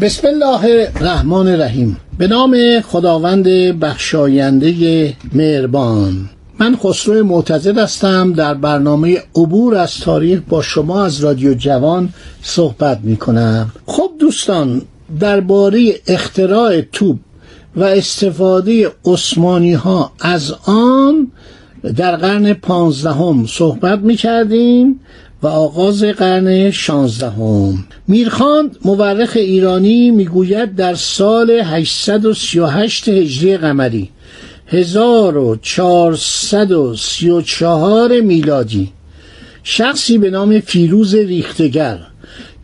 بسم الله الرحمن الرحیم. به نام خداوند بخشاینده مهربان. من خسرو معتزد هستم. در برنامه عبور از تاریخ با شما از رادیو جوان صحبت می کنم خب دوستان درباره اختراع توپ و استفاده عثمانی ها از آن در قرن پانزدهم صحبت می کردیم و آغاز قرن شانزدهم. میرخان مورخ ایرانی می‌گوید در سال 838 هجری قمری 1434 میلادی. شخصی به نام فیروز ریختگر.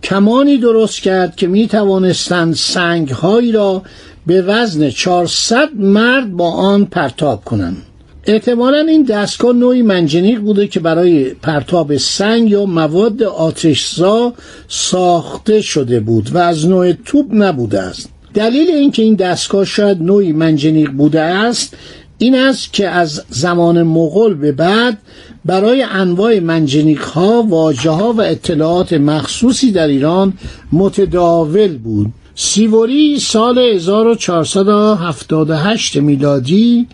کمانی درست کرد که می توانستند سنگهایی را به وزن 400 مرد با آن پرتاب کنند. احتمالا این دستگاه نوعی منجنیق بوده که برای پرتاب سنگ یا مواد آتشزا ساخته شده بود و از نوع توپ نبوده است. دلیل اینکه این دستگاه شاید نوعی منجنیق بوده است این است که از زمان مغول به بعد برای انواع منجنیق ها واجه ها و اطلاعات مخصوصی در ایران متداول بود. سیوری سال 1478 میلادی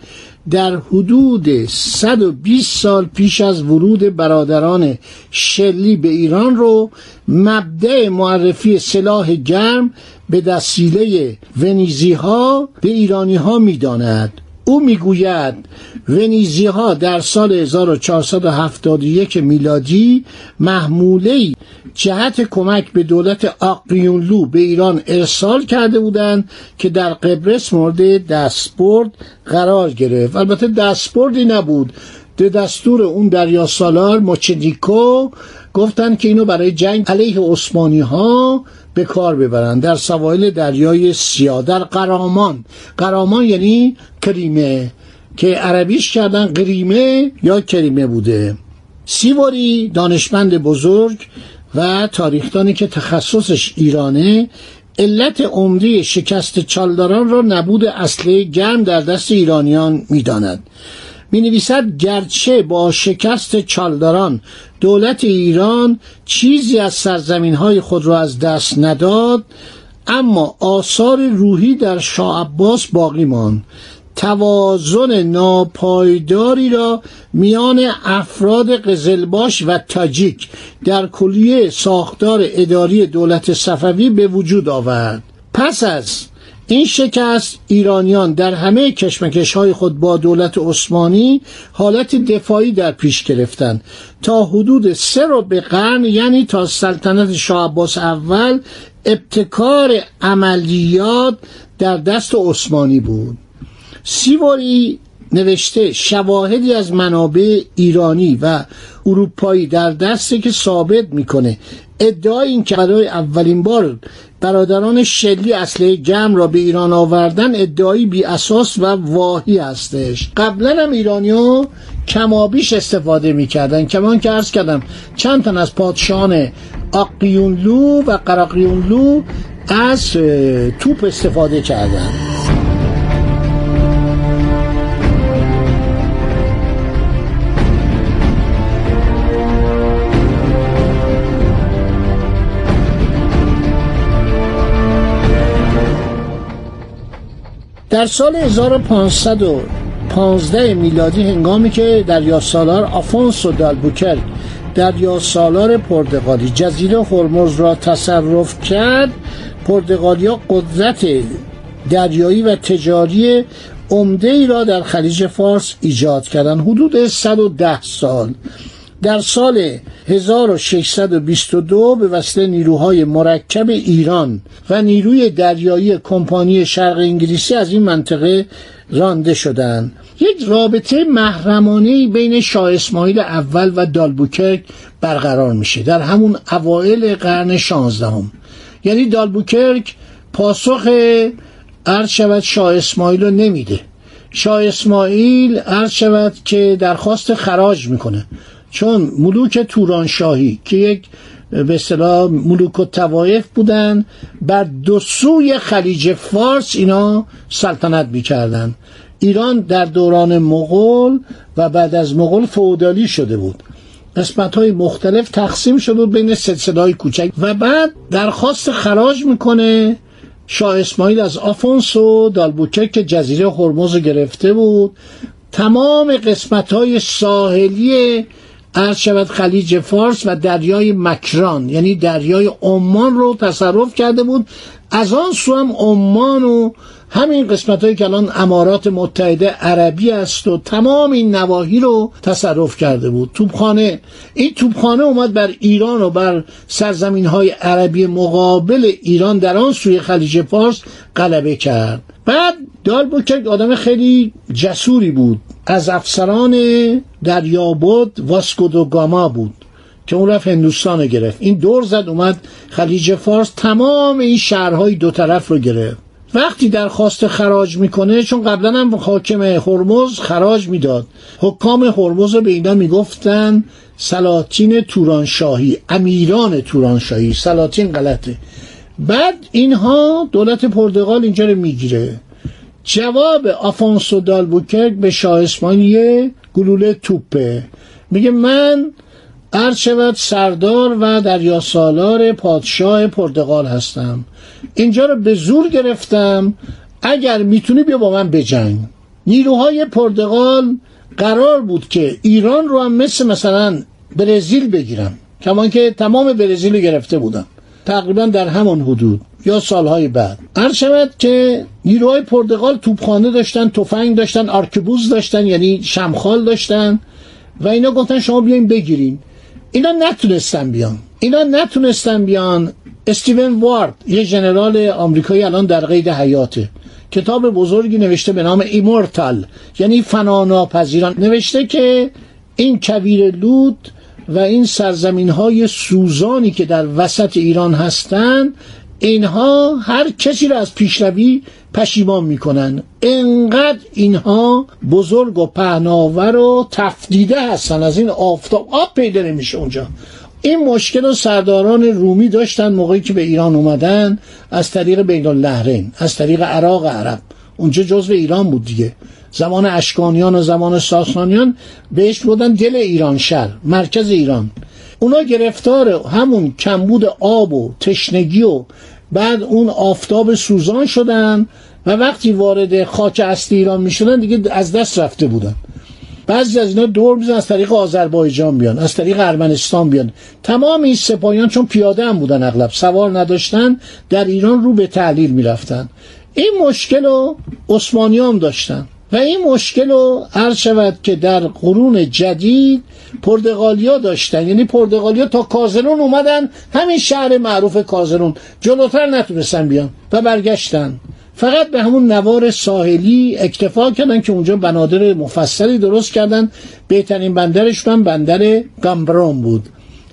در حدود 120 سال پیش از ورود برادران شلی به ایران رو مبدع معرفی سلاح گرم به دستیله ونیزی ها به ایرانی ها می داند. او می‌گوید ونیزی ها در سال 1471 میلادی محموله جهت کمک به دولت آقیونلو به ایران ارسال کرده بودند که در قبرس مورد دستبرد قرار گرفت. البته دستبردی نبود. به دستور اون دریا سالار گفتند که اینو برای جنگ علیه عثمانی ها به کار ببرند در سواحل دریای سیاه در قرامان. قرامان یعنی کریمه. که عربیش کردن قریمه یا کریمه بوده. سیواری دانشمند بزرگ و تاریخدانی که تخصصش ایرانه علت عمده شکست چالداران را نبود اصله گرم در دست ایرانیان می‌داند. می نویسد گرچه با شکست چالداران دولت ایران چیزی از سرزمین های خود را از دست نداد اما آثار روحی در شاه عباس باقی ماند. توازن ناپایداری را میان افراد قزلباش و تاجیک در کلیه ساختار اداری دولت صفوی به وجود آورد. پس از این شکست ایرانیان در همه کشمکش های خود با دولت عثمانی حالت دفاعی در پیش گرفتند. تا حدود سه رو به قرن یعنی تا سلطنت شاه عباس اول ابتکار عملیات در دست عثمانی بود. سیواری نوشته شواهدی از منابع ایرانی و اروپایی در دسته که ثابت می‌کنه. ادعای این که برای اولین بار برادران شلی اصله جمع را به ایران آوردن ادعایی بی اساس و واهی هستش. قبلا هم ایرانی ها کمابیش استفاده می‌کردن. کمان که ارز کردم چند تن از پادشاهان آقیونلو و قراقیونلو از توپ استفاده کردن. در سال 1515 میلادی هنگامی که دریا سالار آفونسو دالبوکر دریا سالار پرتغالی جزیره هرمز را تصرف کرد پرتغالیا قدرت دریایی و تجاری عمده ای را در خلیج فارس ایجاد کردند. حدود 110 سال. در سال 1622 به وسیله نیروهای مرکب ایران و نیروی دریایی کمپانی شرق انگلیسی از این منطقه رانده شدند. یک رابطه محرمانه بین شاه اسماعیل اول و دالبوکرک برقرار میشه. در همون اوایل قرن شانزدهم. یعنی دالبوکرک پاسخ عرض شود شاه اسماعیل رو نمیده. شاه اسماعیل عرض شود که درخواست خراج می‌کنه. چون ملوک تورانشاهی که یک به اصطلاح ملوک و توایف بودن بر دو سوی خلیج فارس اینا سلطنت می‌کردن. ایران در دوران مغول و بعد از مغول فودالی شده بود. قسمت های مختلف تقسیم شده بود بین سلسله های کوچک. و بعد درخواست خراج می‌کنه شاه اسماعیل از آفونسو دالبوکر که جزیره هرمز گرفته بود. تمام قسمت های ساحلی عرض شود خلیج فارس و دریای مکران یعنی دریای عمان رو تصرف کرده بود. از آن سو هم عمان و همین قسمت هایی که الان امارات متحده عربی است و تمام این نواحی رو تصرف کرده بود. توبخانه این توبخانه اومد بر ایران و بر سرزمین های عربی مقابل ایران در آن سوی خلیج فارس غلبه کرد. بعد دالبوکرک آدم خیلی جسوری بود. از افسران دریابد واسکو گاما بود که اون رفت هندوستان گرفت. این دور زد اومد خلیج فارس. تمام این شهرهای دو طرف رو گرفت. وقتی درخواست خراج می‌کنه چون قبلا هم حاکم هرمز خراج می‌داد حکام هرمز رو به اینا می‌گفتن سلاطین تورانشاهی امیران تورانشاهی. سلاطین غلطه. بعد اینها دولت پرتغال اینجا رو می‌گیره. جواب آفونسو دالبوکرک به شاه اسماعیل گلوله توپه. میگه من عرض شود سردار و دریا سالار پادشاه پرتغال هستم. اینجا رو به زور گرفتم. اگر می‌تونی بیا با من بجنگ نیروهای پرتغال قرار بود که ایران رو هم مثل مثلا برزیل بگیرن. کمان که تمام برزیل رو گرفته بودن. تقریبا در همان حدود یا سالهای بعد. عرض شود که نیروهای پرتغال توپخانه داشتن تفنگ داشتن آرکبوز داشتن یعنی شمخال داشتن و اینا گفتن شما بیاین بگیرین. اینا نتونستن بیان. اینا نتونستن بیان. استیون وارد یه ژنرال آمریکایی الان در قید حیاته. کتاب بزرگی نوشته به نام Immortal یعنی فناناپذیران. نوشته که این کویر لوت و این سرزمین های سوزانی که در وسط ایران هستند اینها هر کسی را از پیشروی پشیمان می‌کنن. انقدر اینها بزرگ و پهناور و تفدیده هستن از این آفتاب آب پیدا نمیشه اونجا. این مشکل و سرداران رومی داشتن موقعی که به ایران اومدن از طریق بین اللهرین از طریق عراق عرب. اونجا جزو ایران بود دیگه. زمان اشکانیان و زمان ساسانیان بهش بودن دل ایران شهر مرکز ایران. اونا گرفتار همون کمبود آب و تشنگی و بعد اون آفتاب سوزان شدن و وقتی وارد خاک اصلی ایران می‌شدن دیگه از دست رفته بودن. بعضی از اینا دور میزن از طریق آذربایجان بیان از طریق ارمنستان بیان. تمام این سپاهیان چون پیاده هم بودن اغلب سوار نداشتن در ایران رو به تعلیل می‌رفتن. این مشکل رو عثمانی داشتن و این مشکل رو عرض شود که در قرون جدید پرتغالیا داشتن. یعنی پرتغالیا تا کازرون اومدن همین شهر معروف کازرون. جلوتر نتونستن بیان و برگشتن. فقط به همون نوار ساحلی اکتفا کردن که اونجا بنادر مفصلی درست کردن. بهترین بندرشون بندر گامبرون بود.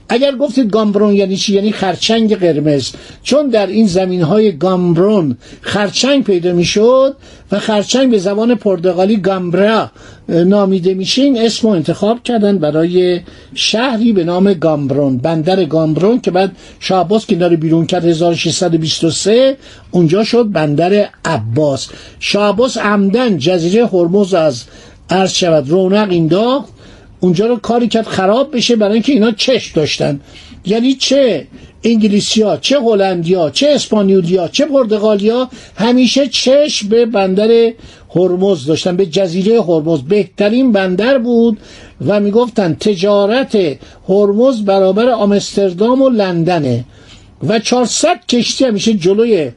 اگر گفتید گامبرون یعنی چی؟ یعنی خرچنگ قرمز. چون در این زمین های گامبرون خرچنگ پیدا می‌شد و خرچنگ به زبان پرتغالی گامبرا نامیده میشه این اسم رو انتخاب کردن برای شهری به نام گامبرون. بندر گامبرون که بعد شعباس که داره بیرون کرد 1623 اونجا شد بندر عباس. شعباس عمدن جزیره هرمز از عرض شود. رونق این اونجا رو کاری کرد خراب بشه برای اینکه اینا چش داشتن. یعنی چه انگلیسیا چه هلندیا چه اسپانیولیا چه پرتغالیا همیشه چش به بندر هرمز داشتن به جزیره هرمز. بهترین بندر بود و می‌گفتن تجارت هرمز برابر آمستردام و لندنه. و 400 کشتی همیشه جلوی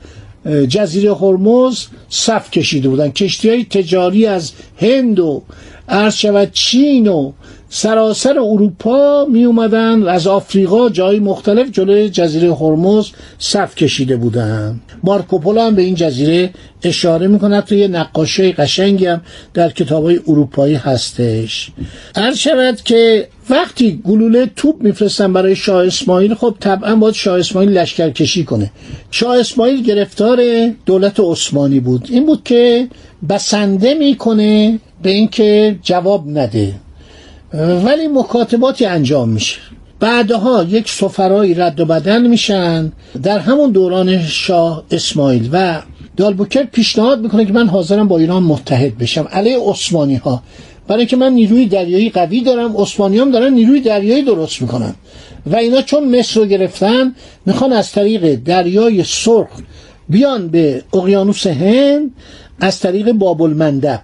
جزیره هرمز صف کشیده بودن. کشتی های تجاری از هند و عرض چین و سراسر اروپا می اومدن از آفریقا جای مختلف جلوی جزیره هرمز صف کشیده بودن مارکوپولو هم به این جزیره اشاره می‌کنه تو یه نقاشی قشنگی هم در کتاب های اروپایی هستش. هر شود که وقتی گلوله توپ میفرستن برای شاه اسماعیل خب طبعا باید شاه اسماعیل لشکر کشی کنه. شاه اسماعیل گرفتار دولت عثمانی بود. این بود که بسنده می‌کنه به اینکه جواب نده. ولی مکاتباتی انجام میشه. بعدها یک سفرایی رد و بدل میشن در همون دوران شاه اسماعیل و دالبوکر پیشنهاد می‌کنه که من حاضرم با ایران متحد بشم. علیه عثمانی ها برای اینکه من نیروی دریایی قوی دارم عثمانی هم دارن نیروی دریایی درست می‌کنن. و اینا چون مصر رو گرفتن می‌خوان از طریق دریای سرخ بیان به اقیانوس هند از طریق باب المندب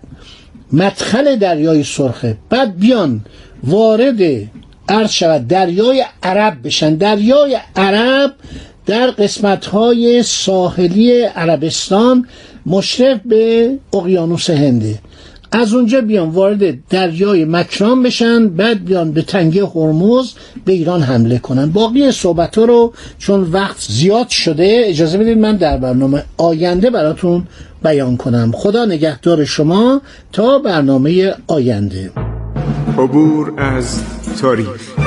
مدخل دریای سرخه بعد بیان وارد عرض شود. دریای عرب بشن. دریای عرب در قسمت های ساحلی عربستان مشرف به اقیانوس هنده از اونجا بیان وارد دریای مکران بشن بعد بیان به تنگه هرمز به ایران حمله کنن. باقی صحبت ها رو چون وقت زیاد شده اجازه بدید من در برنامه آینده براتون بیان کنم. خدا نگهدار شما تا برنامه آینده. عبور از تاریخ.